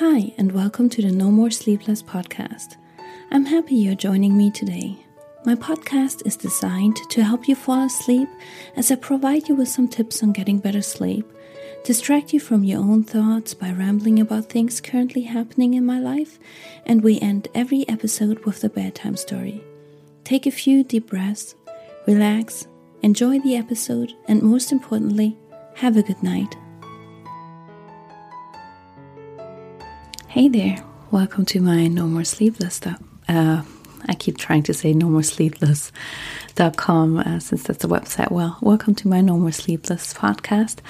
Hi, and welcome to the No More Sleepless podcast. I'm happy you're joining me today. My podcast is designed to help you fall asleep as I provide you with some tips on getting better sleep, distract you from your own thoughts by rambling about things currently happening in my life, and we end every episode with a bedtime story. Take a few deep breaths, relax, enjoy the episode, and most importantly, have a good night. Hey there, welcome to my No More Sleepless. Uh, I keep trying to say no more sleepless.com uh, since that's the website. Well, welcome to my No More Sleepless podcast.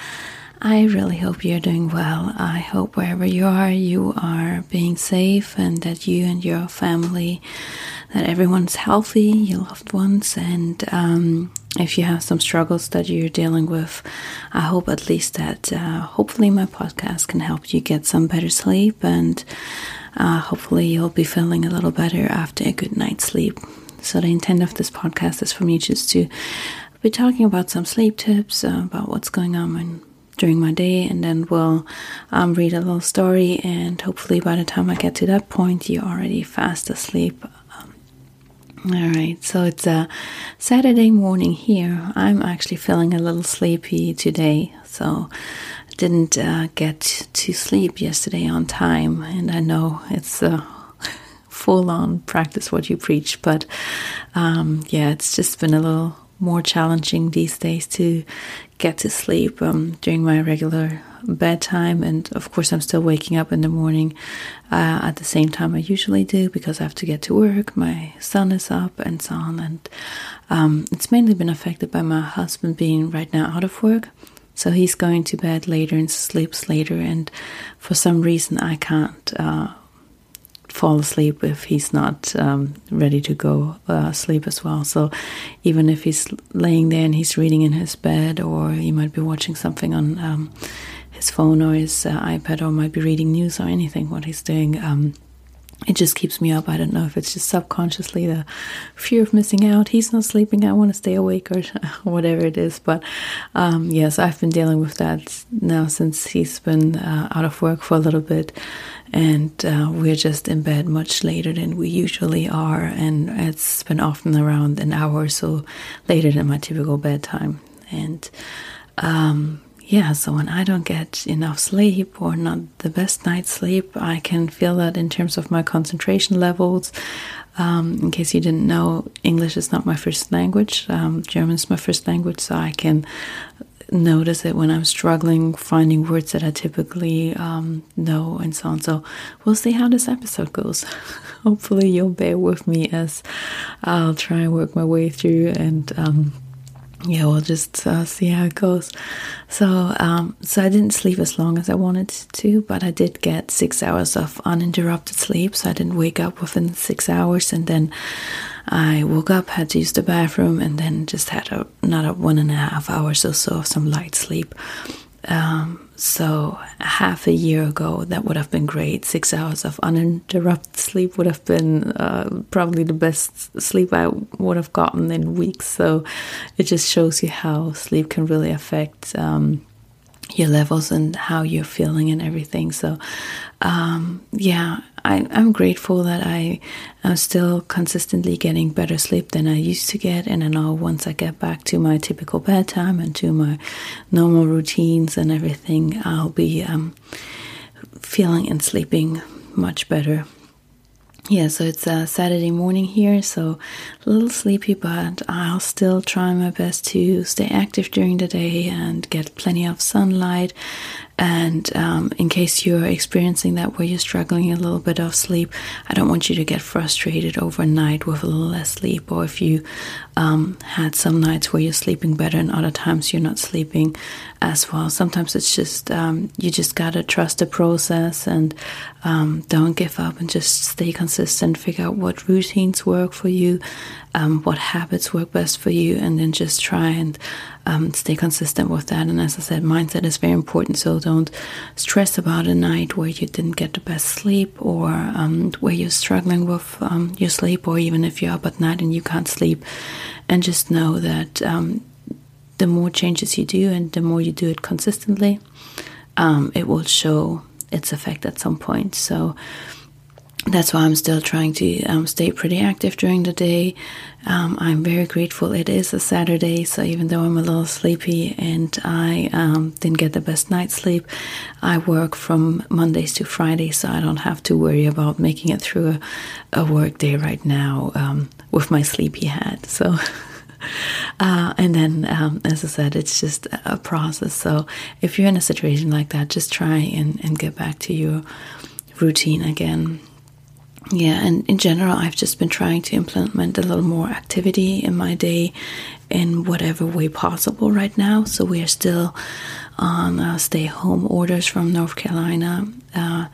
I really hope you're doing well. I hope wherever you are, you are being safe and that you and your family, that everyone's healthy, your loved ones. And um, if you have some struggles that you're dealing with, I hope at least that uh, hopefully my podcast can help you get some better sleep and uh, hopefully you'll be feeling a little better after a good night's sleep. So, the intent of this podcast is for me just to be talking about some sleep tips, uh, about what's going on during my day, and then we'll um, read a little story. And hopefully, by the time I get to that point, you're already fast asleep. All right, so it's a Saturday morning here. I'm actually feeling a little sleepy today, so I didn't uh, get to sleep yesterday on time, and I know it's a full on practice what you preach, but um, yeah, it's just been a little more challenging these days to get to sleep um, during my regular bedtime. And of course, I'm still waking up in the morning uh, at the same time I usually do because I have to get to work. My son is up and so on. And um, it's mainly been affected by my husband being right now out of work. So he's going to bed later and sleeps later. And for some reason, I can't. Uh, fall asleep if he's not um, ready to go uh, sleep as well. So even if he's laying there and he's reading in his bed, or he might be watching something on um, his phone or his uh, iPad, or might be reading news or anything, what he's doing. Um, it just keeps me up. I don't know if it's just subconsciously the fear of missing out. He's not sleeping. I want to stay awake or whatever it is. But um, yes, I've been dealing with that now since he's been uh, out of work for a little bit. And uh, we're just in bed much later than we usually are. And it's been often around an hour or so later than my typical bedtime. And um, yeah, so when I don't get enough sleep or not the best night's sleep, I can feel that in terms of my concentration levels. Um, in case you didn't know, English is not my first language. Um, German is my first language, so I can notice it when I'm struggling finding words that I typically um, know and so on. So we'll see how this episode goes. Hopefully, you'll bear with me as I'll try and work my way through and um, yeah, we'll just uh, see how it goes. So, um, so I didn't sleep as long as I wanted to, but I did get six hours of uninterrupted sleep. So I didn't wake up within six hours, and then I woke up, had to use the bathroom, and then just had a, another one and a half hours or so of some light sleep. Um, so, half a year ago, that would have been great. Six hours of uninterrupted sleep would have been uh, probably the best sleep I would have gotten in weeks. So, it just shows you how sleep can really affect um, your levels and how you're feeling and everything. So, um, yeah, I, am grateful that I am still consistently getting better sleep than I used to get. And I know once I get back to my typical bedtime and to my normal routines and everything, I'll be um, feeling and sleeping much better yeah, so it's a Saturday morning here, so a little sleepy, but I'll still try my best to stay active during the day and get plenty of sunlight and um, in case you're experiencing that where you're struggling a little bit of sleep, I don't want you to get frustrated overnight with a little less sleep. Or if you um, had some nights where you're sleeping better and other times you're not sleeping as well. Sometimes it's just, um, you just gotta trust the process and um, don't give up and just stay consistent. Figure out what routines work for you, um, what habits work best for you, and then just try and um, stay consistent with that. And as I said, mindset is very important. So don't stress about a night where you didn't get the best sleep or um, where you're struggling with um, your sleep, or even if you're up at night and you can't sleep. And just know that the more changes you do and the more you do it consistently, um, it will show its effect at some point. So that's why I'm still trying to um, stay pretty active during the day. Um, I'm very grateful it is a Saturday, so even though I'm a little sleepy and I um, didn't get the best night's sleep, I work from Mondays to Fridays, so I don't have to worry about making it through a, a work day right now um, with my sleepy head. So. Uh, and then, um, as I said, it's just a process. So, if you're in a situation like that, just try and, and get back to your routine again. Yeah, and in general, I've just been trying to implement a little more activity in my day in whatever way possible right now. So we are still on uh, stay home orders from North Carolina uh,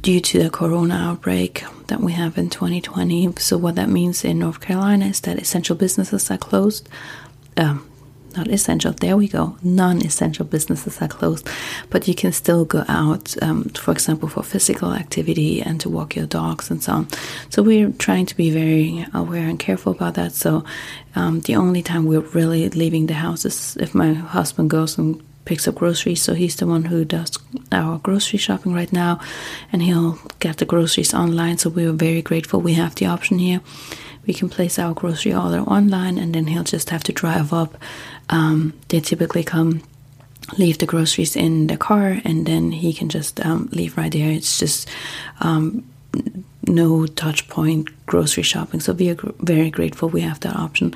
due to the corona outbreak that we have in 2020. So, what that means in North Carolina is that essential businesses are closed. Um, not essential. There we go. Non-essential businesses are closed, but you can still go out, um, for example, for physical activity and to walk your dogs and so on. So we're trying to be very aware and careful about that. So um, the only time we're really leaving the house is if my husband goes and picks up groceries. So he's the one who does our grocery shopping right now, and he'll get the groceries online. So we are very grateful we have the option here. We can place our grocery order online, and then he'll just have to drive up um, they typically come leave the groceries in the car and then he can just um, leave right there it's just um, no touch point grocery shopping so we are very grateful we have that option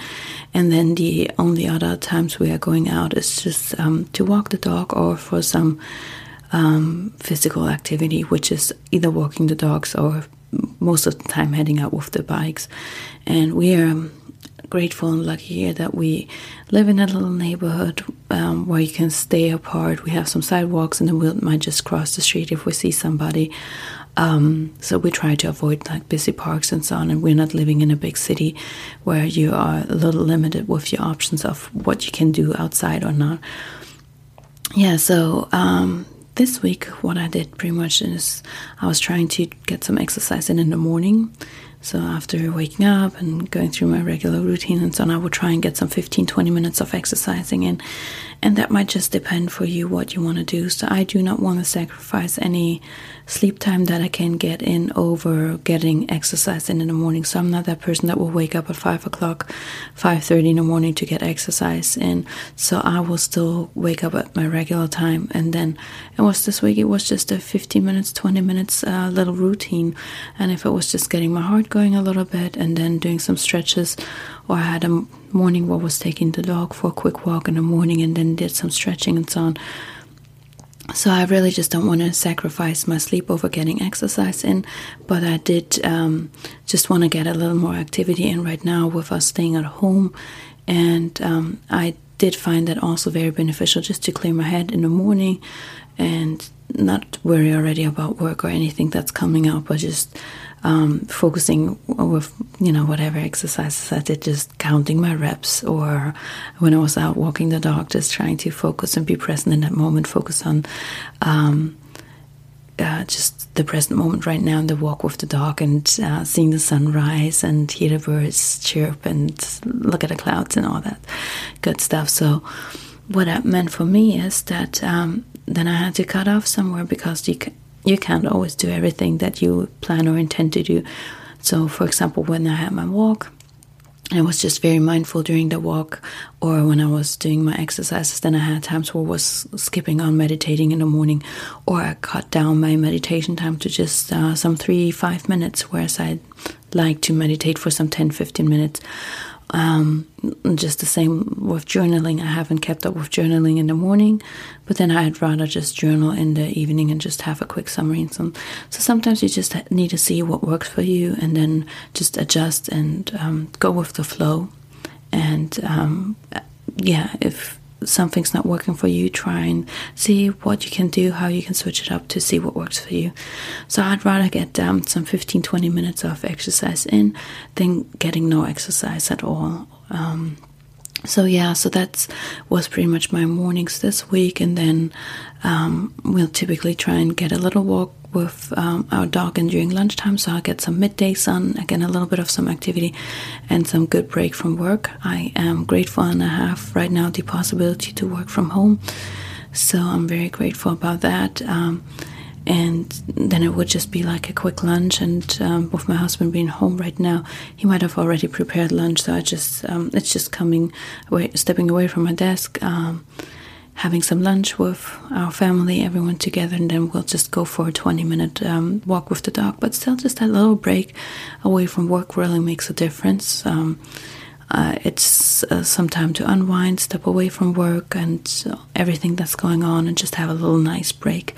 and then the only other times we are going out is just um, to walk the dog or for some um, physical activity which is either walking the dogs or most of the time heading out with the bikes and we are um, grateful and lucky here that we live in a little neighborhood um, where you can stay apart. We have some sidewalks, and then we might just cross the street if we see somebody. Um, so we try to avoid like busy parks and so on. And we're not living in a big city where you are a little limited with your options of what you can do outside or not. Yeah. So um, this week, what I did pretty much is I was trying to get some exercise in in the morning. So after waking up and going through my regular routine and so on, I would try and get some 15, 20 minutes of exercising in. And that might just depend for you what you want to do. So I do not want to sacrifice any sleep time that I can get in over getting exercise in in the morning. So I'm not that person that will wake up at five o'clock, five thirty in the morning to get exercise in. So I will still wake up at my regular time. And then it was this week. It was just a 15 minutes, 20 minutes uh, little routine. And if it was just getting my heart going a little bit and then doing some stretches, or I had a morning where I was taking the dog for a quick walk in the morning and then did some stretching and so on. So I really just don't want to sacrifice my sleep over getting exercise in, but I did um, just want to get a little more activity in right now with us staying at home, and um, I did find that also very beneficial just to clear my head in the morning and not worry already about work or anything that's coming up, but just um, focusing with you know whatever exercises I did, just counting my reps, or when I was out walking the dog, just trying to focus and be present in that moment. Focus on um, uh, just the present moment right now, and the walk with the dog, and uh, seeing the sunrise, and hear the birds chirp, and look at the clouds, and all that good stuff. So, what that meant for me is that um, then I had to cut off somewhere because you. Can, you can't always do everything that you plan or intend to do. So, for example, when I had my walk, I was just very mindful during the walk, or when I was doing my exercises. Then I had times where I was skipping on meditating in the morning, or I cut down my meditation time to just uh, some three, five minutes, whereas I'd like to meditate for some 10, 15 minutes. Um, just the same with journaling. I haven't kept up with journaling in the morning, but then I'd rather just journal in the evening and just have a quick summary. And some, so sometimes you just need to see what works for you and then just adjust and um, go with the flow. And um, yeah, if something's not working for you, try and see what you can do, how you can switch it up to see what works for you. So I'd rather get um, some 15 20 minutes of exercise in than getting no exercise at all. Um, so yeah, so that was pretty much my mornings this week, and then um, we'll typically try and get a little walk with um, our dog and during lunchtime, so I'll get some midday sun, again a little bit of some activity, and some good break from work. I am grateful and I have right now the possibility to work from home, so I'm very grateful about that. Um, and then it would just be like a quick lunch. And um, with my husband being home right now, he might have already prepared lunch. So I just um, it's just coming away, stepping away from my desk, um, having some lunch with our family, everyone together, and then we'll just go for a twenty minute um, walk with the dog. But still, just that little break away from work really makes a difference. Um, uh, it's uh, some time to unwind, step away from work and everything that's going on, and just have a little nice break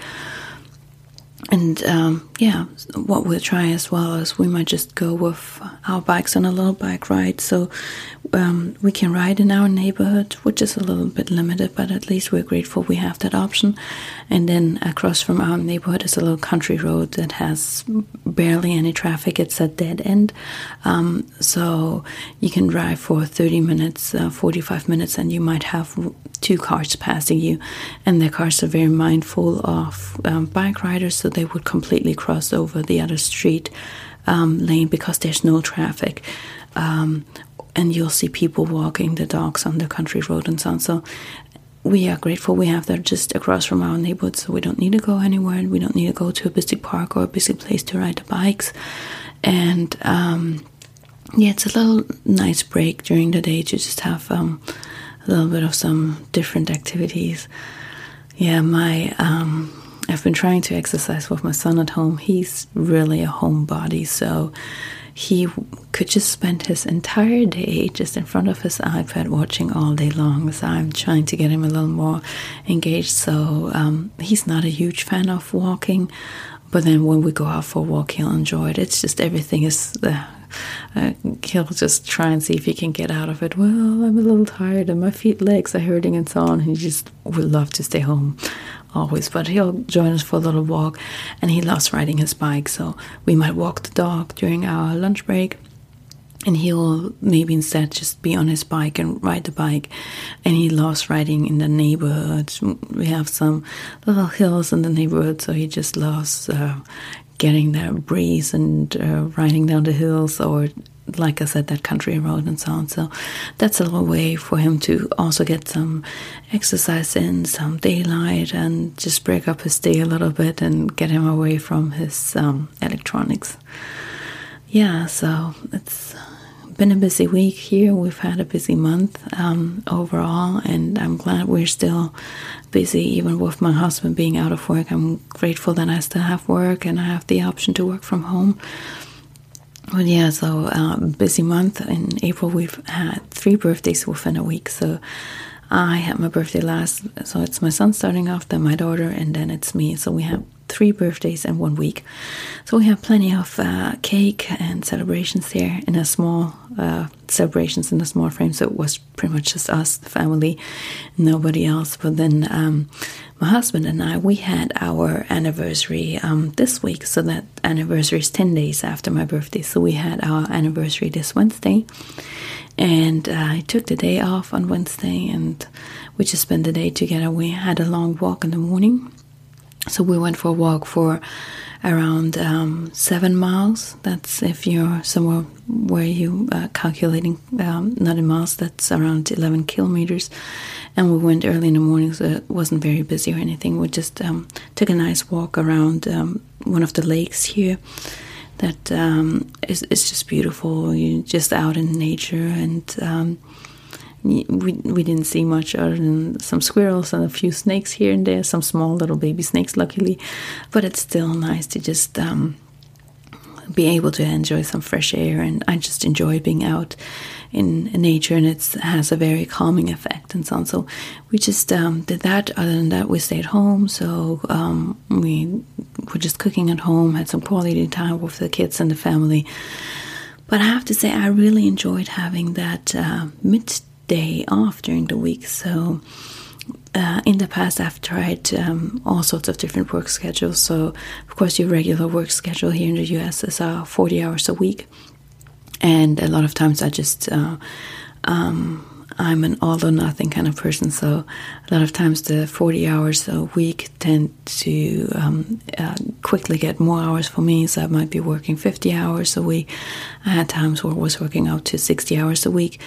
and um, yeah, what we'll try as well is we might just go with our bikes on a little bike ride. So um, we can ride in our neighborhood, which is a little bit limited, but at least we're grateful we have that option. And then across from our neighborhood is a little country road that has barely any traffic. It's a dead end. Um, so you can drive for 30 minutes, uh, 45 minutes, and you might have two cars passing you. And the cars are very mindful of um, bike riders, so they would completely cross over the other street um, lane because there's no traffic. Um, and you'll see people walking the dogs on the country road and so on. So we are grateful we have that just across from our neighborhood, so we don't need to go anywhere. And we don't need to go to a busy park or a busy place to ride the bikes. And um, yeah, it's a little nice break during the day to just have um, a little bit of some different activities. Yeah, my um, I've been trying to exercise with my son at home. He's really a homebody, so he could just spend his entire day just in front of his iPad watching all day long. So I'm trying to get him a little more engaged. So um, he's not a huge fan of walking, but then when we go out for a walk, he'll enjoy it. It's just everything is. Uh, uh, he'll just try and see if he can get out of it. Well, I'm a little tired and my feet, legs are hurting and so on. He just would love to stay home always, but he'll join us for a little walk and he loves riding his bike. So we might walk the dog during our lunch break and he'll maybe instead just be on his bike and ride the bike and he loves riding in the neighborhood we have some little hills in the neighborhood so he just loves uh, getting that breeze and uh, riding down the hills or like I said, that country road and so on. So that's a little way for him to also get some exercise in, some daylight, and just break up his day a little bit and get him away from his um, electronics. Yeah, so it's been a busy week here. We've had a busy month um, overall, and I'm glad we're still busy, even with my husband being out of work. I'm grateful that I still have work and I have the option to work from home. Well, yeah, so um, busy month. In April, we've had three birthdays within a week. So I had my birthday last, so it's my son starting off, then my daughter, and then it's me. So we have three birthdays in one week. So we have plenty of uh, cake and celebrations there in a small uh, celebrations in a small frame. So it was pretty much just us, the family, nobody else. But then um, my husband and I, we had our anniversary um, this week. So that anniversary is 10 days after my birthday. So we had our anniversary this Wednesday. And uh, I took the day off on Wednesday and we just spent the day together. We had a long walk in the morning so we went for a walk for around um, seven miles. That's if you're somewhere where you uh, calculating um, not in miles. That's around eleven kilometers. And we went early in the morning, so it wasn't very busy or anything. We just um, took a nice walk around um, one of the lakes here. That um, is it's just beautiful. You just out in nature and um, we, we didn't see much other than some squirrels and a few snakes here and there, some small little baby snakes, luckily. But it's still nice to just um, be able to enjoy some fresh air. And I just enjoy being out in, nature, and it has a very calming effect and so on. So we just um, did that. Other than that, we stayed home. So um, we were just cooking at home, had some quality time with the kids and the family. But I have to say, I really enjoyed having that uh, mid day off during the week. So uh, in the past, I've tried um, all sorts of different work schedules. So, of course, your regular work schedule here in the US is uh, 40 hours a week. And a lot of times I just, uh, um, I'm an all or nothing kind of person. So, a lot of times the 40 hours a week tend to um, uh, quickly get more hours for me. So, I might be working 50 hours a week. I had times where I was working out to 60 hours a week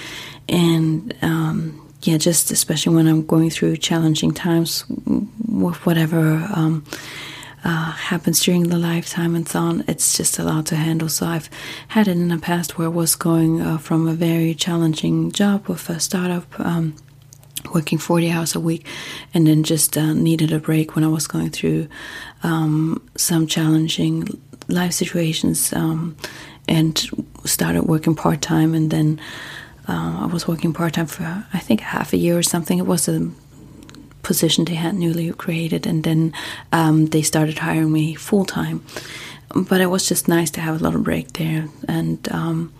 and um, yeah, just especially when I'm going through challenging times with whatever um, uh, happens during the lifetime and so on, it's just a lot to handle. So I've had it in the past where I was going uh, from a very challenging job with a startup. Um, working 40 hours a week and then just uh, needed a break when I was going through um, some challenging life situations um, and started working part time. And then uh, I was working part time for I think half a year or something. It was a position they had newly created, and then um, they started hiring me full time. But it was just nice to have a little break there, and um,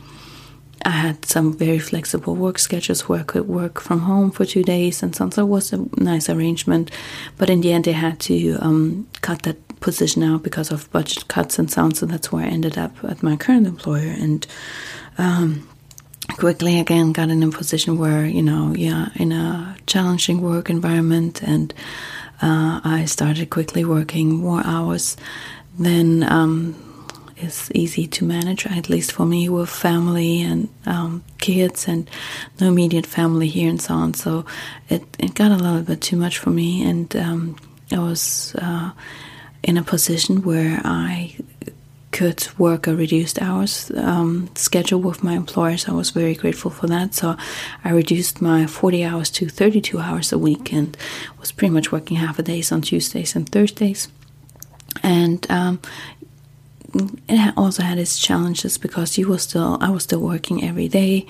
I had some very flexible work schedules where I could work from home for two days and so on. So it was a nice arrangement. But in the end, they had to um, cut that position out because of budget cuts and so on. So that's where I ended up at my current employer. And um, quickly again got in a position where you know yeah in a challenging work environment and uh, I started quickly working more hours than um, is easy to manage at least for me with family and um, kids and no immediate family here and so on. So it, it got a little bit too much for me and um, I was uh, in a position where I could work a reduced hours um, schedule with my employers. I was very grateful for that. So I reduced my 40 hours to 32 hours a week and was pretty much working half a days on Tuesdays and Thursdays. And um, it also had its challenges because you were still I was still working every day.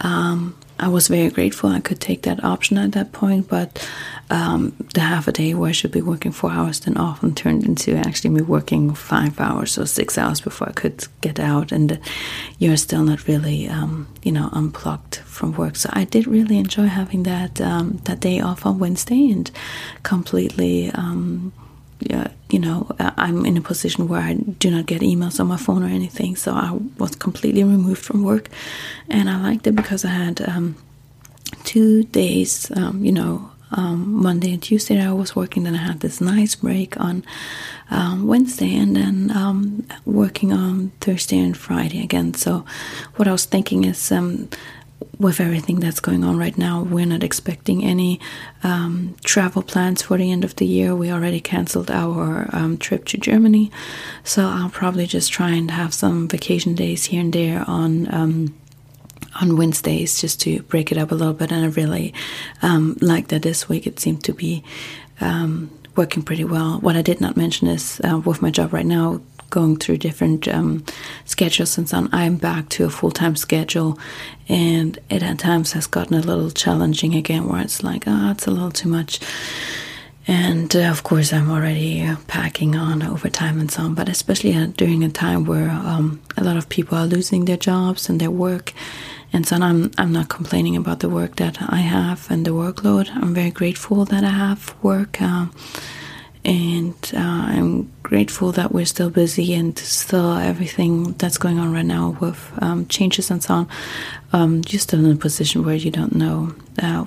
Um, I was very grateful I could take that option at that point, but um, the half a day where I should be working four hours then often turned into actually me working five hours or six hours before I could get out, and you're still not really, um, you know, unplugged from work. So I did really enjoy having that um, that day off on Wednesday and completely. Um, yeah, you know, I'm in a position where I do not get emails on my phone or anything, so I was completely removed from work, and I liked it because I had um, two days, um, you know, um, Monday and Tuesday I was working, then I had this nice break on um, Wednesday, and then um, working on Thursday and Friday again. So, what I was thinking is um, with everything that's going on right now, we're not expecting any um, travel plans for the end of the year. We already canceled our um, trip to Germany, so I'll probably just try and have some vacation days here and there on. Um, on Wednesdays, just to break it up a little bit, and I really um, like that this week. It seemed to be um, working pretty well. What I did not mention is uh, with my job right now, going through different um, schedules and so on, I'm back to a full time schedule, and it at times has gotten a little challenging again, where it's like, ah, oh, it's a little too much. And uh, of course, I'm already uh, packing on overtime and so on, but especially uh, during a time where um, a lot of people are losing their jobs and their work. And so I'm, I'm not complaining about the work that I have and the workload. I'm very grateful that I have work. And uh, I'm grateful that we're still busy and still everything that's going on right now with um, changes and so on. Um, you're still in a position where you don't know uh,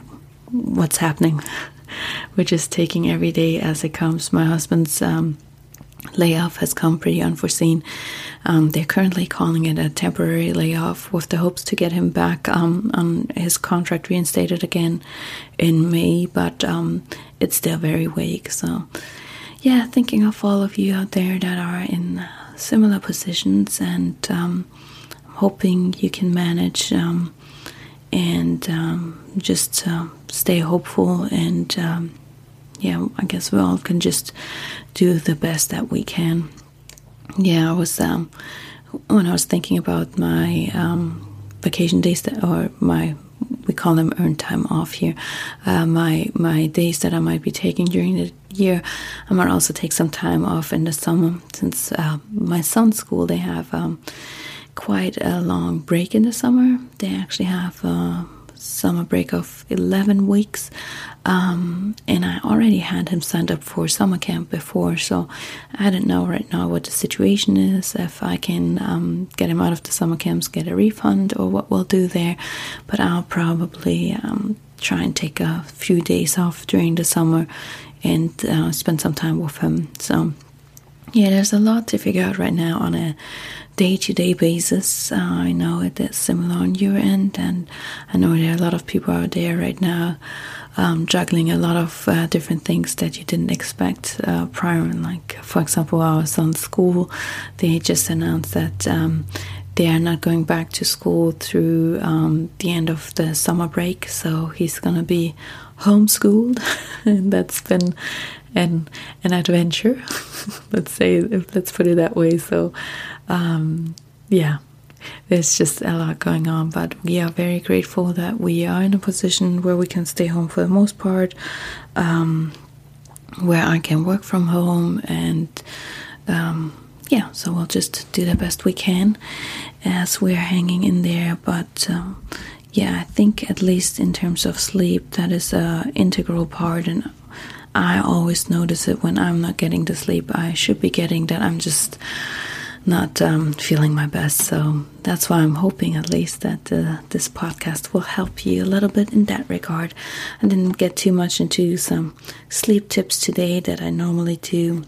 what's happening. we're just taking every day as it comes. My husband's um, layoff has come pretty unforeseen. Um, they're currently calling it a temporary layoff with the hopes to get him back um, on his contract reinstated again in May, but um, it's still very vague. So yeah, thinking of all of you out there that are in similar positions and um, hoping you can manage um, and um, just uh, stay hopeful and um, yeah, I guess we all can just do the best that we can. Yeah, I was um, when I was thinking about my um, vacation days that, or my we call them earned time off here. Uh, my my days that I might be taking during the year, I might also take some time off in the summer since uh, my son's school they have um, quite a long break in the summer. They actually have a summer break of eleven weeks, um, and I already had him signed up for summer camp before, so I don't know right now what the situation is, if I can um, get him out of the summer camps, get a refund, or what we'll do there. But I'll probably um, try and take a few days off during the summer and uh, spend some time with him. So yeah, there's a lot to figure out right now on a day to day basis. Uh, I know it is similar on your end, and I know there are a lot of people out there right now um, juggling a lot of uh, different things that you didn't expect uh, prior. Like, for example, our son's school, they just announced that um, they are not going back to school through um, the end of the summer break, so he's gonna be homeschooled, and that's been an an adventure. let's say, let's put it that way. So, um, yeah, there's just a lot going on, but we are very grateful that we are in a position where we can stay home for the most part, um, where I can work from home, and um, yeah, so we'll just do the best we can as we're hanging in there. But um, yeah, I think at least in terms of sleep, that is a integral part, and I always notice it when I'm not getting the sleep I should be getting. That I'm just not um, feeling my best. So that's why I'm hoping at least that uh, this podcast will help you a little bit in that regard. I didn't get too much into some sleep tips today that I normally do.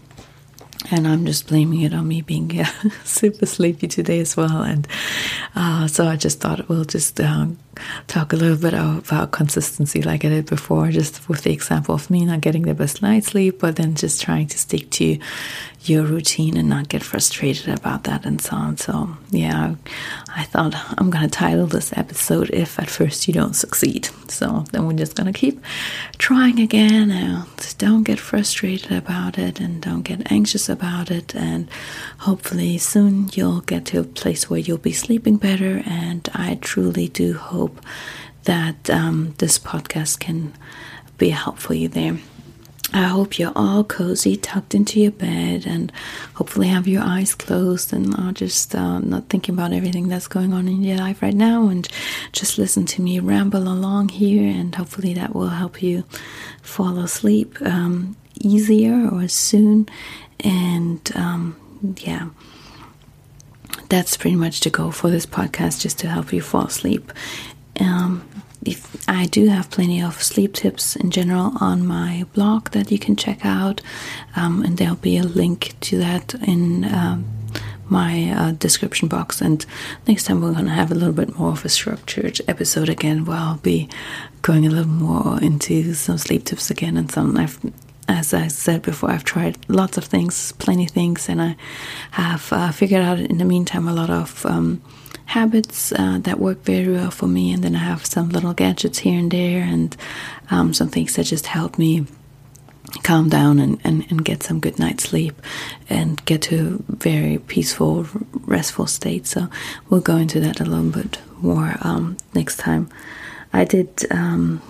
And I'm just blaming it on me being uh, super sleepy today as well. And uh, so I just thought we'll just uh, talk a little bit about consistency like I did before, just with the example of me not getting the best night's sleep, but then just trying to stick to your routine and not get frustrated about that and so on. So, yeah, I thought I'm going to title this episode If at First You Don't Succeed. So, then we're just going to keep trying again and don't get frustrated about it and don't get anxious about it. And hopefully, soon you'll get to a place where you'll be sleeping better. And I truly do hope hope that um, this podcast can be helpful you there. I hope you're all cozy, tucked into your bed, and hopefully have your eyes closed and are just uh, not thinking about everything that's going on in your life right now, and just listen to me ramble along here, and hopefully that will help you fall asleep um, easier or soon. And um, yeah, that's pretty much the goal for this podcast, just to help you fall asleep um, if I do have plenty of sleep tips in general on my blog that you can check out, um, and there'll be a link to that in um, my uh, description box. And next time we're gonna have a little bit more of a structured episode again, where I'll be going a little more into some sleep tips again and some. I've, as I said before, I've tried lots of things, plenty things, and I have uh, figured out in the meantime a lot of. Um, habits uh, that work very well for me, and then I have some little gadgets here and there, and um, some things that just help me calm down and, and, and get some good night's sleep and get to a very peaceful, restful state. So we'll go into that a little bit more um, next time. I did um,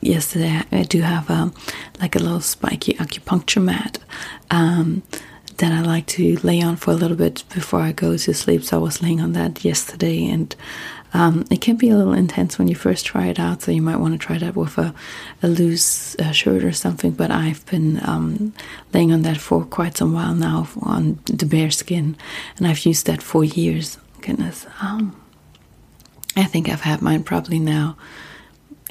yesterday. I do have a, like a little spiky acupuncture mat. Um, that I like to lay on for a little bit before I go to sleep. So I was laying on that yesterday, and um, it can be a little intense when you first try it out. So you might want to try that with a, a loose uh, shirt or something. But I've been um, laying on that for quite some while now on the bare skin, and I've used that for years. Goodness, um, I think I've had mine probably now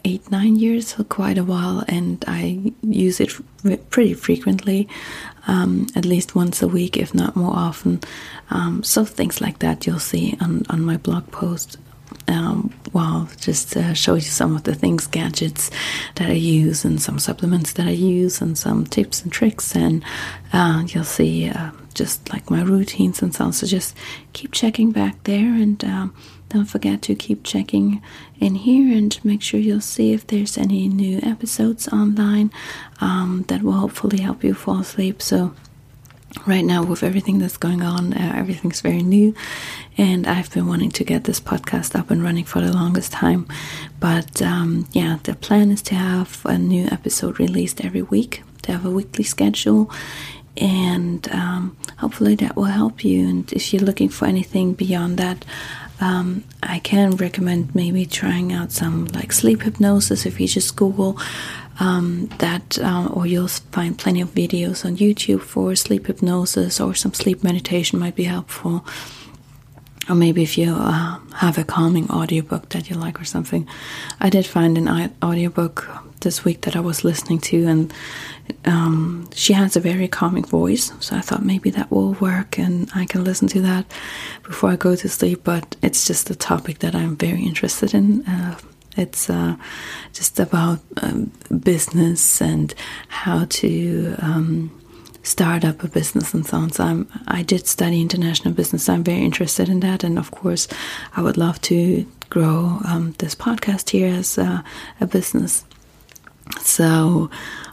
eight nine years for quite a while and i use it pretty frequently um, at least once a week, if not more often. Um, so things like that you'll see on, on my blog post. Um, well, just uh, show you some of the things, gadgets that I use, and some supplements that I use, and some tips and tricks, and uh, you'll see uh, just like my routines and so on. So just keep checking back there, and um, don't forget to keep checking in here and make sure you'll see if there's any new episodes online um, that will hopefully help you fall asleep. So, right now, with everything that's going on, uh, everything's very new, and I've been wanting to get this podcast up and running for the longest time. But um, yeah, the plan is to have a new episode released every week, to have a weekly schedule and um, hopefully that will help you. And if you're looking for anything beyond that, um, I can recommend maybe trying out some like sleep hypnosis if you just Google um, that, uh, or you'll find plenty of videos on YouTube for sleep hypnosis or some sleep meditation might be helpful. or maybe if you uh, have a calming audiobook that you like or something. I did find an audiobook this week that I was listening to, and um, she has a very calming voice. So I thought maybe that will work, and I can listen to that before I go to sleep. But it's just a topic that I'm very interested in. Uh, it's uh, just about um, business and how to um, start up a business and so on. So I'm, I did study international business. I'm very interested in that, and of course, I would love to grow um, this podcast here as a, a business. So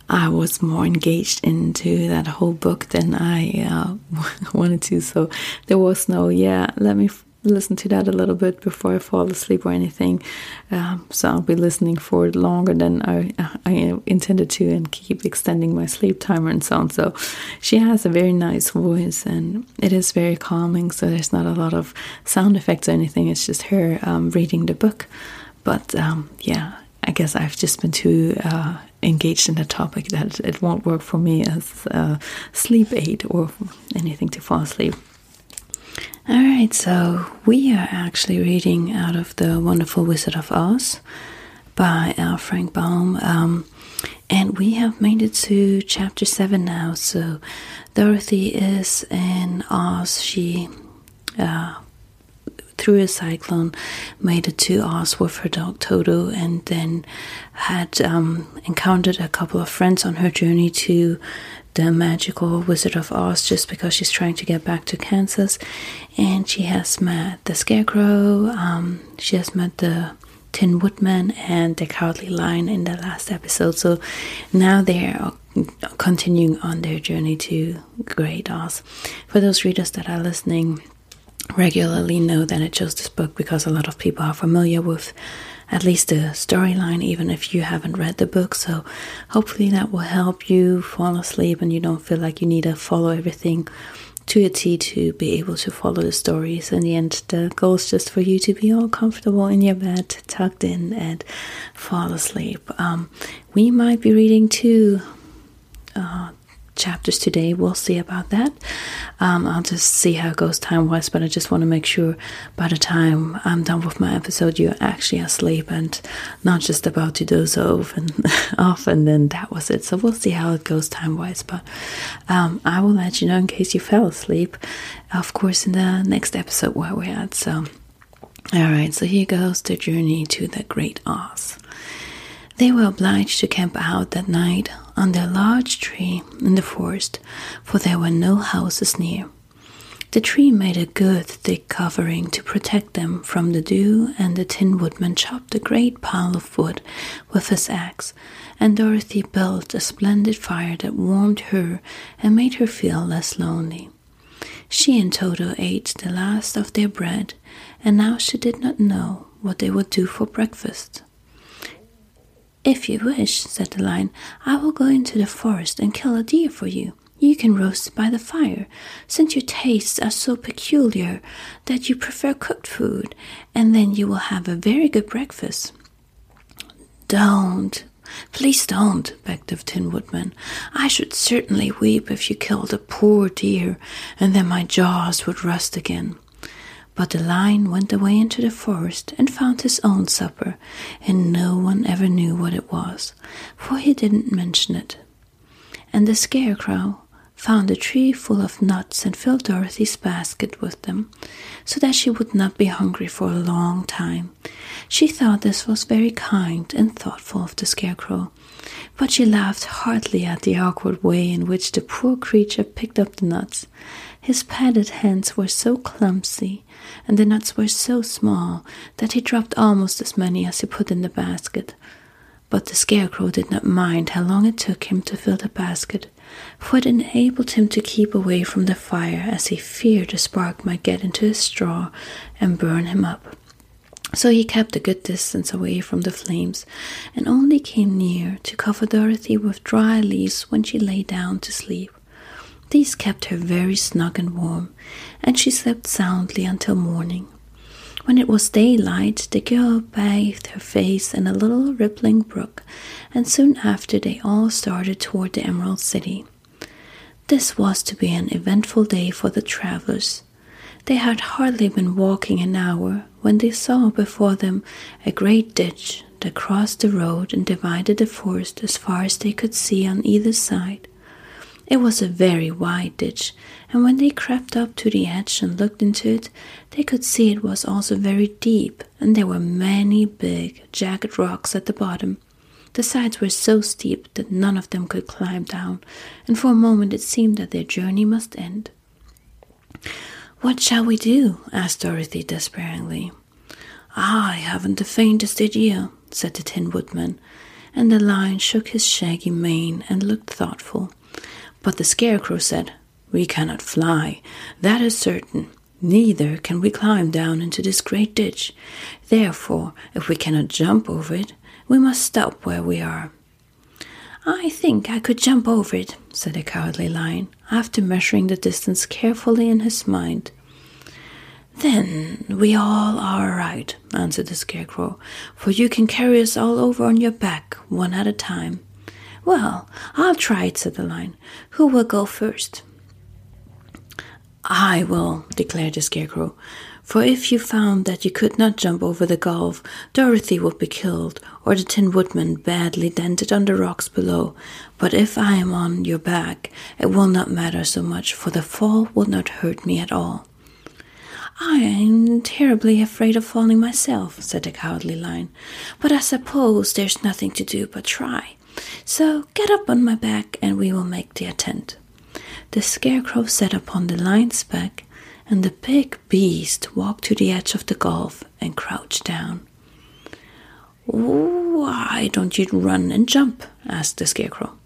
I was more engaged into that whole book than I uh, wanted to. So there was no, yeah, let me listen to that a little bit before I fall asleep or anything. Um, so I'll be listening for longer than I, I intended to and keep extending my sleep timer and so on. So she has a very nice voice and it is very calming. So there's not a lot of sound effects or anything. It's just her um, reading the book. But um, yeah, I guess I've just been too uh, engaged in the topic that it won't work for me as a sleep aid or anything to fall asleep. All right, so we are actually reading out of The Wonderful Wizard of Oz by L. Frank Baum. Um, and we have made it to chapter 7 now. So Dorothy is in Oz. She, uh, through a cyclone, made it to Oz with her dog Toto and then had um, encountered a couple of friends on her journey to the magical Wizard of Oz just because she's trying to get back to Kansas. And she has met the Scarecrow, um, she has met the Tin Woodman and the Cowardly Lion in the last episode. So now they're continuing on their journey to Great Oz. For those readers that are listening regularly, know that I chose this book because a lot of people are familiar with at least the storyline, even if you haven't read the book. So, hopefully, that will help you fall asleep and you don't feel like you need to follow everything to a T to be able to follow the stories. In the end, the goal is just for you to be all comfortable in your bed, tucked in, and fall asleep. Um, we might be reading two uh, chapters today. We'll see about that. Um, I'll just see how it goes time wise, but I just want to make sure by the time I'm done with my episode, you're actually asleep and not just about to doze off and off, and then that was it. So we'll see how it goes time wise, but um, I will let you know in case you fell asleep, of course, in the next episode where we're at. So, all right, so here goes the journey to the Great Oz. They were obliged to camp out that night under a large tree in the forest, for there were no houses near. The tree made a good thick covering to protect them from the dew, and the Tin Woodman chopped a great pile of wood with his axe, and Dorothy built a splendid fire that warmed her and made her feel less lonely. She and Toto ate the last of their bread, and now she did not know what they would do for breakfast. If you wish, said the lion, I will go into the forest and kill a deer for you. You can roast by the fire, since your tastes are so peculiar that you prefer cooked food, and then you will have a very good breakfast. Don't, please don't, begged the Tin Woodman. I should certainly weep if you killed a poor deer, and then my jaws would rust again. But the lion went away into the forest and found his own supper, and no one ever knew what it was, for he didn't mention it. And the scarecrow found a tree full of nuts and filled Dorothy's basket with them, so that she would not be hungry for a long time. She thought this was very kind and thoughtful of the scarecrow, but she laughed heartily at the awkward way in which the poor creature picked up the nuts. His padded hands were so clumsy, and the nuts were so small that he dropped almost as many as he put in the basket. But the scarecrow did not mind how long it took him to fill the basket, for it enabled him to keep away from the fire as he feared a spark might get into his straw and burn him up. So he kept a good distance away from the flames and only came near to cover Dorothy with dry leaves when she lay down to sleep. These kept her very snug and warm, and she slept soundly until morning. When it was daylight, the girl bathed her face in a little rippling brook, and soon after they all started toward the Emerald City. This was to be an eventful day for the travelers. They had hardly been walking an hour when they saw before them a great ditch that crossed the road and divided the forest as far as they could see on either side. It was a very wide ditch, and when they crept up to the edge and looked into it, they could see it was also very deep, and there were many big, jagged rocks at the bottom. The sides were so steep that none of them could climb down, and for a moment it seemed that their journey must end. What shall we do? asked Dorothy despairingly. I haven't the faintest idea, said the Tin Woodman, and the Lion shook his shaggy mane and looked thoughtful. But the Scarecrow said, We cannot fly, that is certain. Neither can we climb down into this great ditch. Therefore, if we cannot jump over it, we must stop where we are. I think I could jump over it, said the cowardly lion, after measuring the distance carefully in his mind. Then we all are right, answered the scarecrow, for you can carry us all over on your back, one at a time. Well, I'll try it, said the lion. Who will go first? I will, declared the scarecrow. For if you found that you could not jump over the gulf, Dorothy would be killed, or the Tin Woodman badly dented on the rocks below. But if I am on your back, it will not matter so much, for the fall will not hurt me at all. I am terribly afraid of falling myself, said the cowardly lion, but I suppose there's nothing to do but try. So get up on my back and we will make the attempt. The scarecrow sat upon the lion's back, and the big beast walked to the edge of the gulf and crouched down. Why don't you run and jump? asked the scarecrow.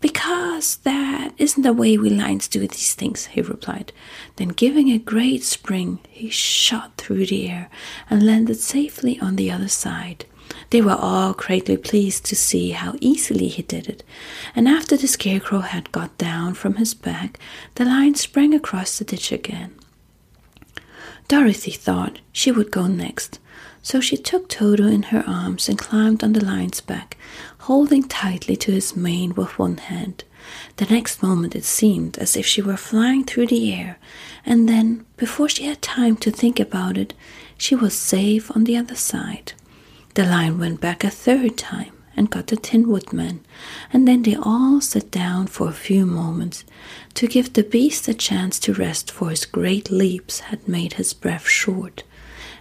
Because that isn't the way we lions do these things, he replied. Then, giving a great spring, he shot through the air and landed safely on the other side. They were all greatly pleased to see how easily he did it, and after the scarecrow had got down from his back, the lion sprang across the ditch again. Dorothy thought she would go next, so she took Toto in her arms and climbed on the lion's back, holding tightly to his mane with one hand. The next moment it seemed as if she were flying through the air, and then, before she had time to think about it, she was safe on the other side. The lion went back a third time and got the Tin Woodman, and then they all sat down for a few moments to give the beast a chance to rest, for his great leaps had made his breath short,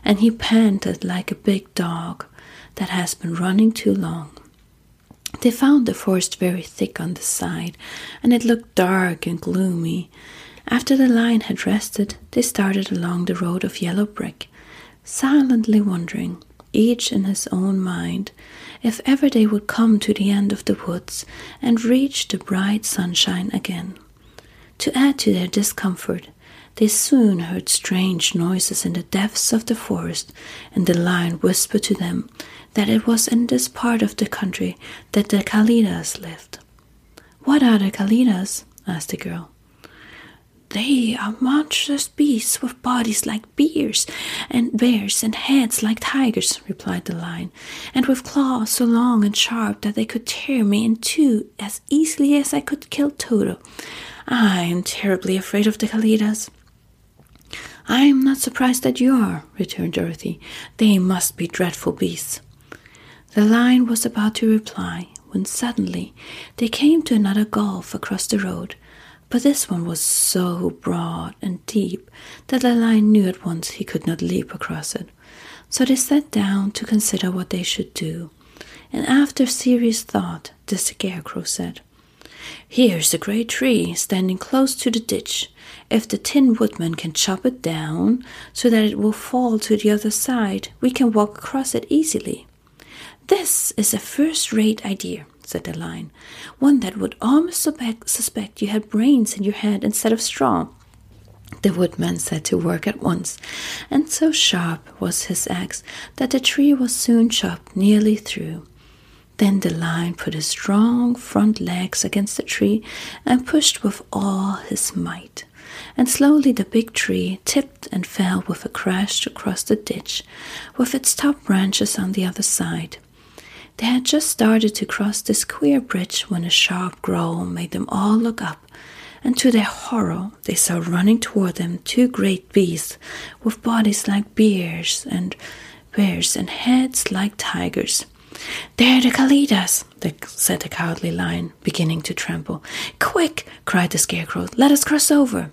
and he panted like a big dog that has been running too long. They found the forest very thick on the side, and it looked dark and gloomy. After the lion had rested, they started along the road of yellow brick, silently wondering each in his own mind, if ever they would come to the end of the woods and reach the bright sunshine again. To add to their discomfort, they soon heard strange noises in the depths of the forest, and the lion whispered to them that it was in this part of the country that the Kalidahs lived. What are the Kalidahs? asked the girl. They are monstrous beasts with bodies like bears and bears and heads like tigers, replied the lion, and with claws so long and sharp that they could tear me in two as easily as I could kill Toto. I am terribly afraid of the Kalidahs. I am not surprised that you are, returned Dorothy. They must be dreadful beasts. The lion was about to reply when suddenly they came to another gulf across the road but this one was so broad and deep that the lion knew at once he could not leap across it. So they sat down to consider what they should do, and after serious thought, the scarecrow said, Here's a great tree standing close to the ditch. If the Tin Woodman can chop it down so that it will fall to the other side, we can walk across it easily. This is a first rate idea said the lion, one that would almost suspect you had brains in your head instead of straw. The woodman set to work at once, and so sharp was his axe that the tree was soon chopped nearly through. Then the lion put his strong front legs against the tree and pushed with all his might. And slowly the big tree tipped and fell with a crash across the ditch, with its top branches on the other side. They had just started to cross this queer bridge when a sharp growl made them all look up, and to their horror they saw running toward them two great beasts with bodies like bears and bears and heads like tigers. They're the Kalidahs, said the cowardly lion, beginning to tremble. Quick, cried the scarecrow, let us cross over.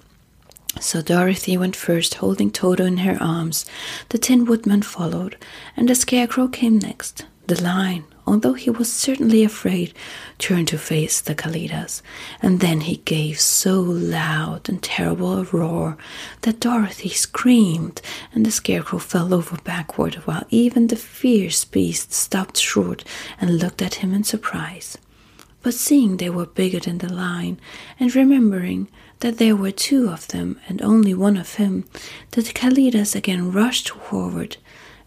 So Dorothy went first, holding Toto in her arms. The Tin Woodman followed, and the Scarecrow came next. The lion, although he was certainly afraid, turned to face the Kalidahs, and then he gave so loud and terrible a roar that Dorothy screamed, and the Scarecrow fell over backward, while even the fierce beast stopped short and looked at him in surprise. But seeing they were bigger than the lion, and remembering that there were two of them and only one of him, the Kalidahs again rushed forward,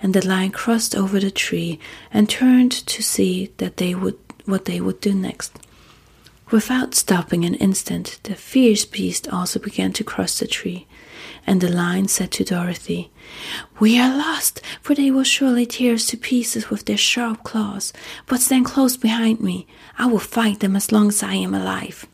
and the lion crossed over the tree and turned to see that they would what they would do next. Without stopping an instant, the fierce beast also began to cross the tree, and the lion said to Dorothy, We are lost, for they will surely tear us to pieces with their sharp claws. But stand close behind me. I will fight them as long as I am alive.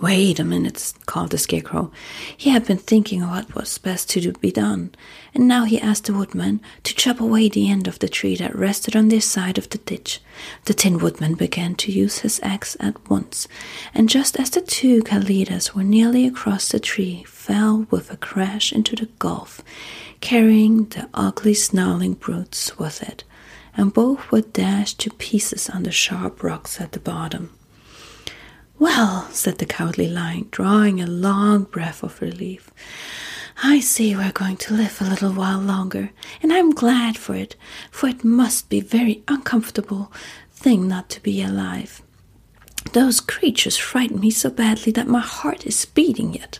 Wait a minute, called the Scarecrow. He had been thinking what was best to be done, and now he asked the Woodman to chop away the end of the tree that rested on this side of the ditch. The Tin Woodman began to use his axe at once, and just as the two Kalidahs were nearly across the tree, fell with a crash into the gulf, carrying the ugly, snarling brutes with it, and both were dashed to pieces on the sharp rocks at the bottom. Well, said the cowardly lion, drawing a long breath of relief, I see we're going to live a little while longer, and I'm glad for it, for it must be very uncomfortable thing not to be alive. Those creatures frighten me so badly that my heart is beating yet.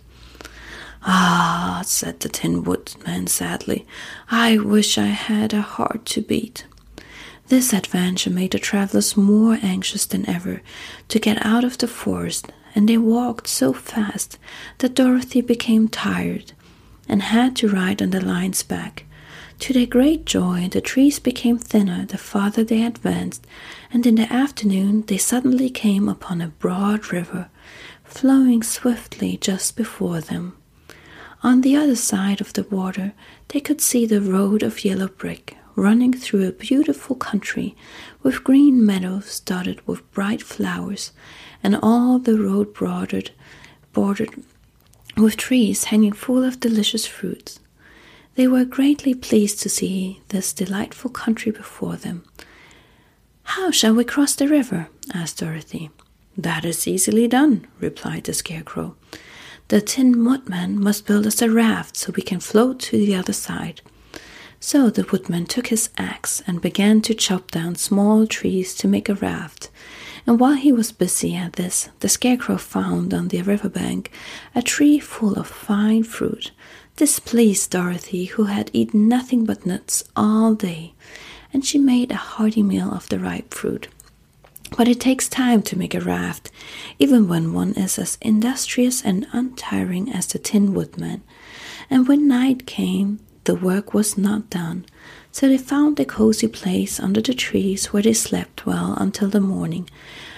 Ah, said the Tin Woodman sadly, I wish I had a heart to beat. This adventure made the travelers more anxious than ever to get out of the forest, and they walked so fast that Dorothy became tired and had to ride on the lion's back. To their great joy, the trees became thinner the farther they advanced, and in the afternoon they suddenly came upon a broad river flowing swiftly just before them. On the other side of the water, they could see the road of yellow brick running through a beautiful country with green meadows dotted with bright flowers, and all the road bordered, bordered with trees hanging full of delicious fruits. They were greatly pleased to see this delightful country before them. How shall we cross the river? asked Dorothy. That is easily done, replied the Scarecrow. The Tin Woodman must build us a raft so we can float to the other side. So the woodman took his axe and began to chop down small trees to make a raft. And while he was busy at this, the scarecrow found on the river bank a tree full of fine fruit. This pleased Dorothy, who had eaten nothing but nuts all day, and she made a hearty meal of the ripe fruit. But it takes time to make a raft, even when one is as industrious and untiring as the Tin Woodman. And when night came, the work was not done, so they found a cozy place under the trees where they slept well until the morning,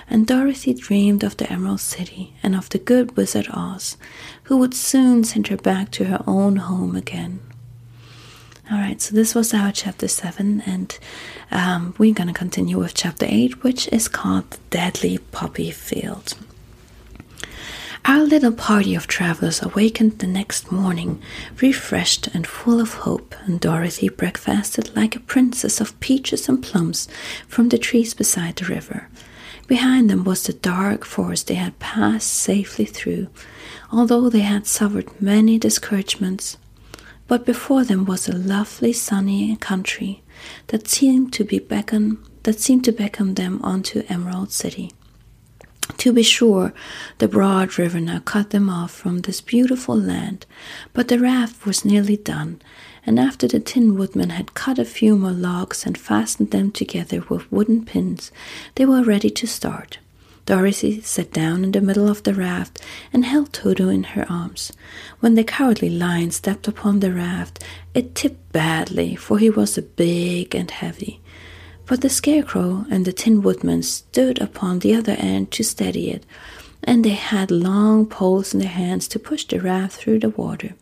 and Dorothy dreamed of the Emerald City and of the good Wizard Oz, who would soon send her back to her own home again. Alright, so this was our chapter 7, and um, we're to continue with chapter 8, which is called Deadly Poppy Field. Our little party of travelers awakened the next morning, refreshed and full of hope, and Dorothy breakfasted like a princess of peaches and plums from the trees beside the river. Behind them was the dark forest they had passed safely through, although they had suffered many discouragements. But before them was a lovely sunny country that seemed to be beckon that seemed to beckon them onto Emerald City. To be sure, the broad river now cut them off from this beautiful land, but the raft was nearly done, and after the Tin Woodman had cut a few more logs and fastened them together with wooden pins, they were ready to start. Dorothy sat down in the middle of the raft and held Toto in her arms. When the cowardly lion stepped upon the raft, it tipped badly, for he was big and heavy. But the Scarecrow and the Tin Woodman stood upon the other end to steady it, and they had long poles in their hands to push the raft through the water.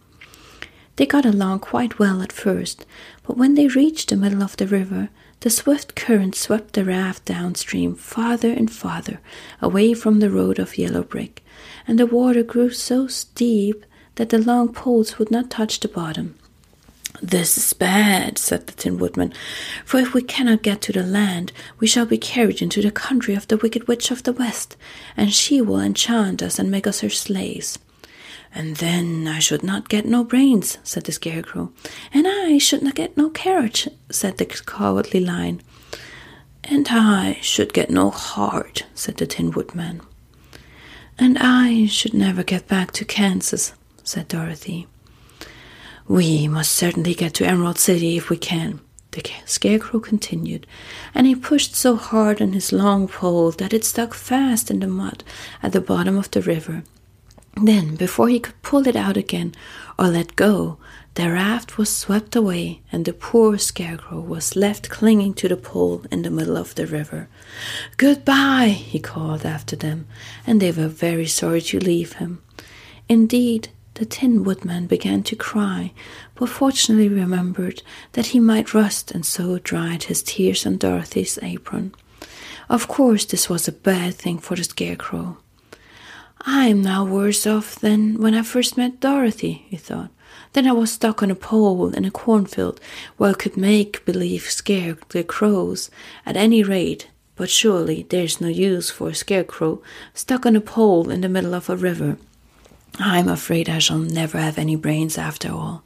They got along quite well at first, but when they reached the middle of the river, the swift current swept the raft downstream farther and farther away from the road of yellow brick, and the water grew so steep that the long poles would not touch the bottom. This is bad, said the Tin Woodman, for if we cannot get to the land, we shall be carried into the country of the Wicked Witch of the West, and she will enchant us and make us her slaves. And then I should not get no brains, said the Scarecrow. And I should not get no carriage, said the Cowardly Lion. And I should get no heart, said the Tin Woodman. And I should never get back to Kansas, said Dorothy. We must certainly get to Emerald City if we can, the Scarecrow continued, and he pushed so hard on his long pole that it stuck fast in the mud at the bottom of the river then, before he could pull it out again or let go, the raft was swept away, and the poor scarecrow was left clinging to the pole in the middle of the river. Goodbye, he called after them, and they were very sorry to leave him. Indeed, the Tin Woodman began to cry, but fortunately remembered that he might rust, and so dried his tears on Dorothy's apron. Of course, this was a bad thing for the Scarecrow. I am now worse off than when I first met Dorothy, he thought. Then I was stuck on a pole in a cornfield where I could make believe scare the crows. At any rate, but surely there's no use for a scarecrow stuck on a pole in the middle of a river. I'm afraid I shall never have any brains after all.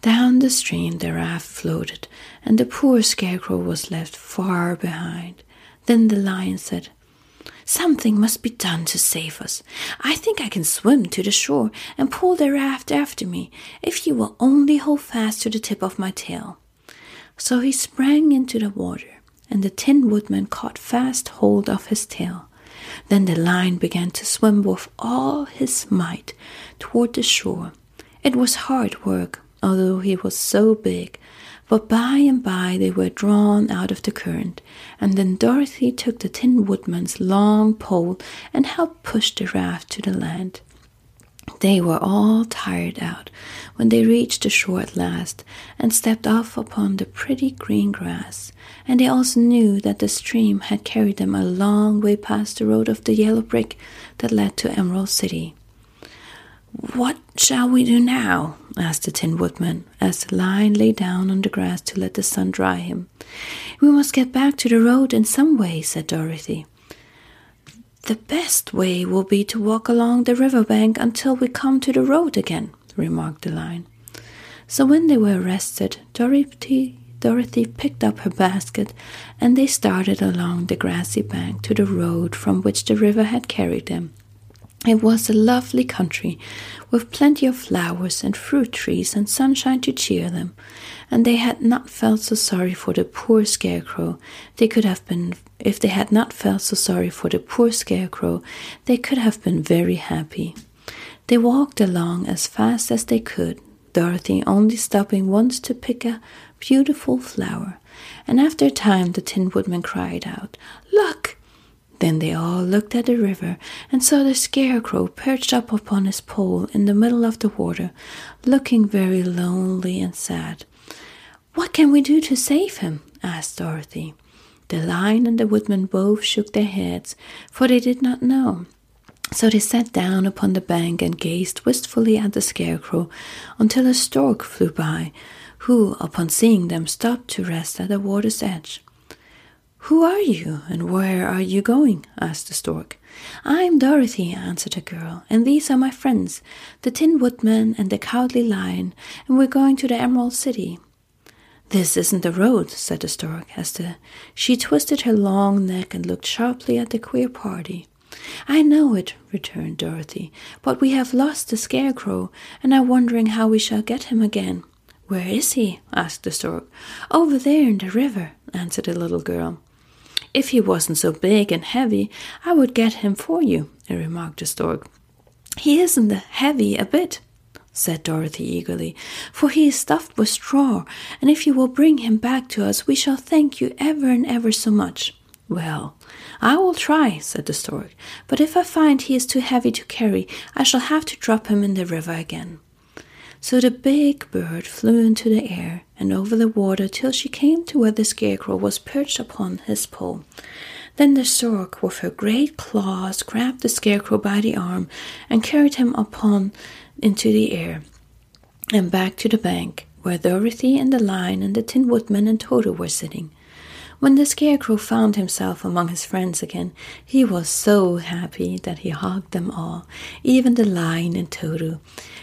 Down the stream the raft floated, and the poor scarecrow was left far behind. Then the lion said, Something must be done to save us. I think I can swim to the shore and pull the raft after me if you will only hold fast to the tip of my tail. So he sprang into the water, and the Tin Woodman caught fast hold of his tail. Then the lion began to swim with all his might toward the shore. It was hard work, although he was so big, but by and by they were drawn out of the current, and then Dorothy took the Tin Woodman's long pole and helped push the raft to the land. They were all tired out when they reached the shore at last and stepped off upon the pretty green grass, and they also knew that the stream had carried them a long way past the road of the yellow brick that led to Emerald City. What shall we do now? asked the Tin Woodman, as the lion lay down on the grass to let the sun dry him. We must get back to the road in some way, said Dorothy. The best way will be to walk along the river bank until we come to the road again, remarked the lion. So when they were rested, Dorothy, Dorothy picked up her basket and they started along the grassy bank to the road from which the river had carried them. It was a lovely country, with plenty of flowers and fruit trees and sunshine to cheer them, and they had not felt so sorry for the poor scarecrow. They could have been, if they had not felt so sorry for the poor scarecrow, they could have been very happy. They walked along as fast as they could, Dorothy only stopping once to pick a beautiful flower, and after a time the Tin Woodman cried out, Look! Then they all looked at the river and saw the scarecrow perched up upon his pole in the middle of the water, looking very lonely and sad. What can we do to save him? asked Dorothy. The lion and the woodman both shook their heads, for they did not know. So they sat down upon the bank and gazed wistfully at the scarecrow until a stork flew by, who, upon seeing them, stopped to rest at the water's edge. Who are you, and where are you going? asked the stork. I'm Dorothy, answered the girl, and these are my friends, the Tin Woodman and the Cowardly Lion, and we're going to the Emerald City. This isn't the road, said the stork, as the, she twisted her long neck and looked sharply at the queer party. I know it, returned Dorothy, but we have lost the scarecrow, and are wondering how we shall get him again. Where is he? asked the stork. Over there in the river, answered the little girl. If he wasn't so big and heavy, I would get him for you, remarked the stork. He isn't heavy a bit, said Dorothy eagerly, for he is stuffed with straw, and if you will bring him back to us, we shall thank you ever and ever so much. Well, I will try, said the stork, but if I find he is too heavy to carry, I shall have to drop him in the river again. So the big bird flew into the air and over the water till she came to where the scarecrow was perched upon his pole. Then the stork, with her great claws, grabbed the scarecrow by the arm and carried him upon into the air and back to the bank, where Dorothy and the lion and the Tin Woodman and Toto were sitting. When the Scarecrow found himself among his friends again, he was so happy that he hugged them all, even the lion and Toto.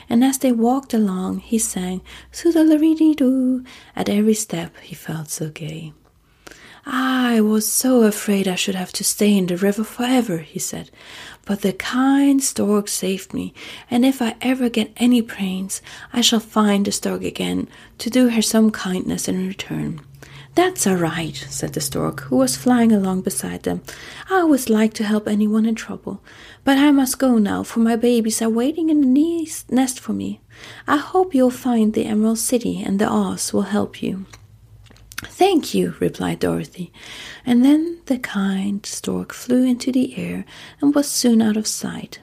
And as they walked along, he sang "Soodalaree-doo." At every step, he felt so gay. I was so afraid I should have to stay in the river forever, he said. But the kind stork saved me, and if I ever get any pains, I shall find the stork again to do her some kindness in return. That's all right, said the stork, who was flying along beside them. I always like to help anyone in trouble. But I must go now, for my babies are waiting in the nest for me. I hope you'll find the Emerald City, and the Oz will help you. Thank you, replied Dorothy. And then the kind stork flew into the air and was soon out of sight.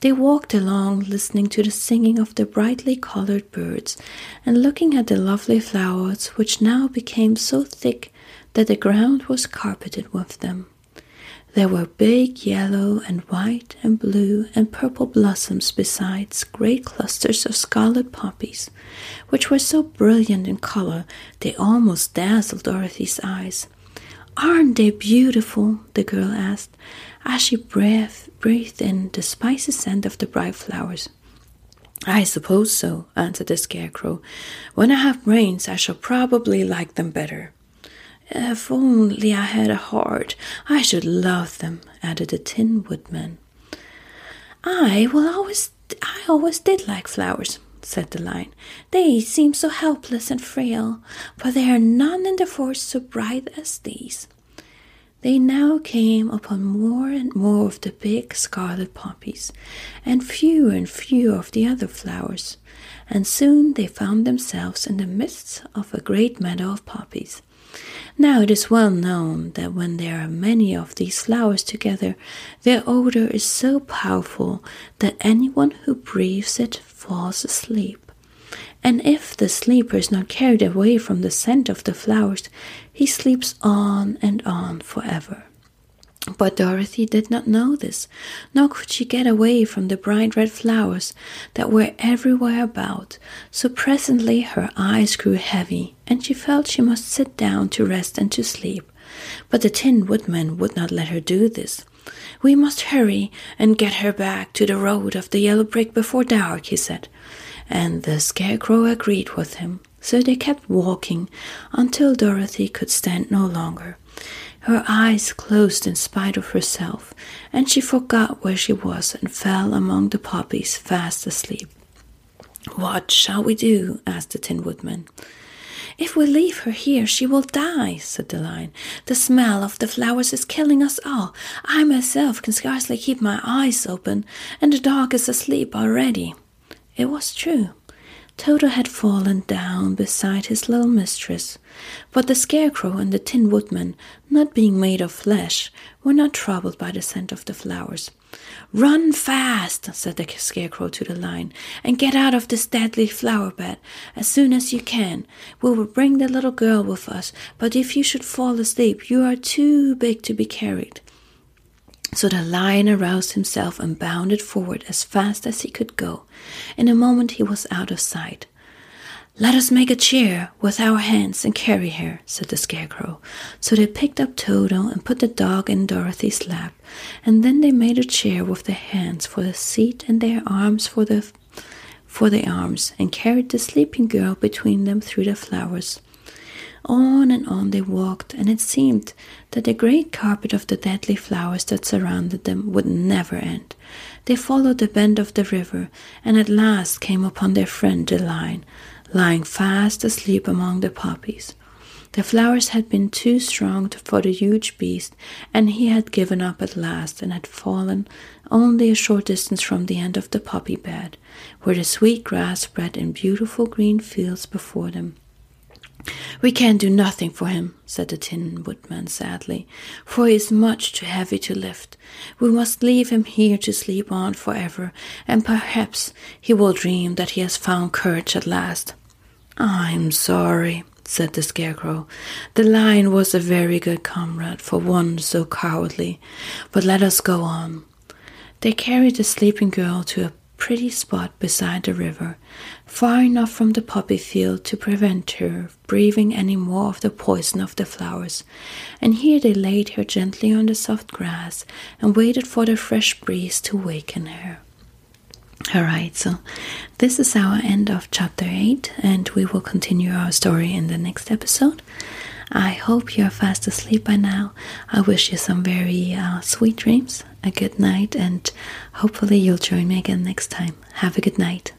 They walked along, listening to the singing of the brightly colored birds and looking at the lovely flowers, which now became so thick that the ground was carpeted with them. There were big yellow and white and blue and purple blossoms, besides great clusters of scarlet poppies, which were so brilliant in color they almost dazzled Dorothy's eyes. Aren't they beautiful? the girl asked as she breathed, breathed in the spicy scent of the bright flowers. I suppose so, answered the Scarecrow. When I have brains, I shall probably like them better. If only I had a heart, I should love them, added the Tin Woodman. I will always, I always did like flowers, said the lion. They seem so helpless and frail, but there are none in the forest so bright as these. They now came upon more and more of the big scarlet poppies, and fewer and fewer of the other flowers, and soon they found themselves in the midst of a great meadow of poppies. Now it is well known that when there are many of these flowers together, their odor is so powerful that anyone who breathes it falls asleep. And if the sleeper is not carried away from the scent of the flowers, he sleeps on and on forever. But Dorothy did not know this, nor could she get away from the bright red flowers that were everywhere about. So presently her eyes grew heavy, and she felt she must sit down to rest and to sleep. But the Tin Woodman would not let her do this. We must hurry and get her back to the road of the yellow brick before dark, he said and the Scarecrow agreed with him. So they kept walking until Dorothy could stand no longer. Her eyes closed in spite of herself, and she forgot where she was and fell among the poppies fast asleep. What shall we do? asked the Tin Woodman. If we leave her here, she will die, said the lion. The smell of the flowers is killing us all. I myself can scarcely keep my eyes open, and the dog is asleep already. It was true. Toto had fallen down beside his little mistress, but the Scarecrow and the Tin Woodman, not being made of flesh, were not troubled by the scent of the flowers. Run fast, said the Scarecrow to the Lion, and get out of this deadly flower bed as soon as you can. We will bring the little girl with us, but if you should fall asleep, you are too big to be carried. So the lion aroused himself and bounded forward as fast as he could go. In a moment he was out of sight. Let us make a chair with our hands and carry her, said the Scarecrow. So they picked up Toto and put the dog in Dorothy's lap, and then they made a chair with their hands for the seat and their arms for the for the arms, and carried the sleeping girl between them through the flowers. On and on they walked, and it seemed that the great carpet of the deadly flowers that surrounded them would never end. They followed the bend of the river, and at last came upon their friend the lion, lying fast asleep among the poppies. The flowers had been too strong for the huge beast, and he had given up at last and had fallen only a short distance from the end of the poppy bed, where the sweet grass spread in beautiful green fields before them. We can do nothing for him, said the Tin Woodman sadly, for he is much too heavy to lift. We must leave him here to sleep on forever, and perhaps he will dream that he has found courage at last. I'm sorry, said the Scarecrow. The lion was a very good comrade for one so cowardly, but let us go on. They carried the sleeping girl to a pretty spot beside the river, far enough from the poppy field to prevent her breathing any more of the poison of the flowers, and here they laid her gently on the soft grass and waited for the fresh breeze to waken her. Alright, so this is our end of chapter 8, and we will continue our story in the next episode. I hope you're fast asleep by now. I wish you some very uh, sweet dreams, a good night, and hopefully you'll join me again next time. Have a good night.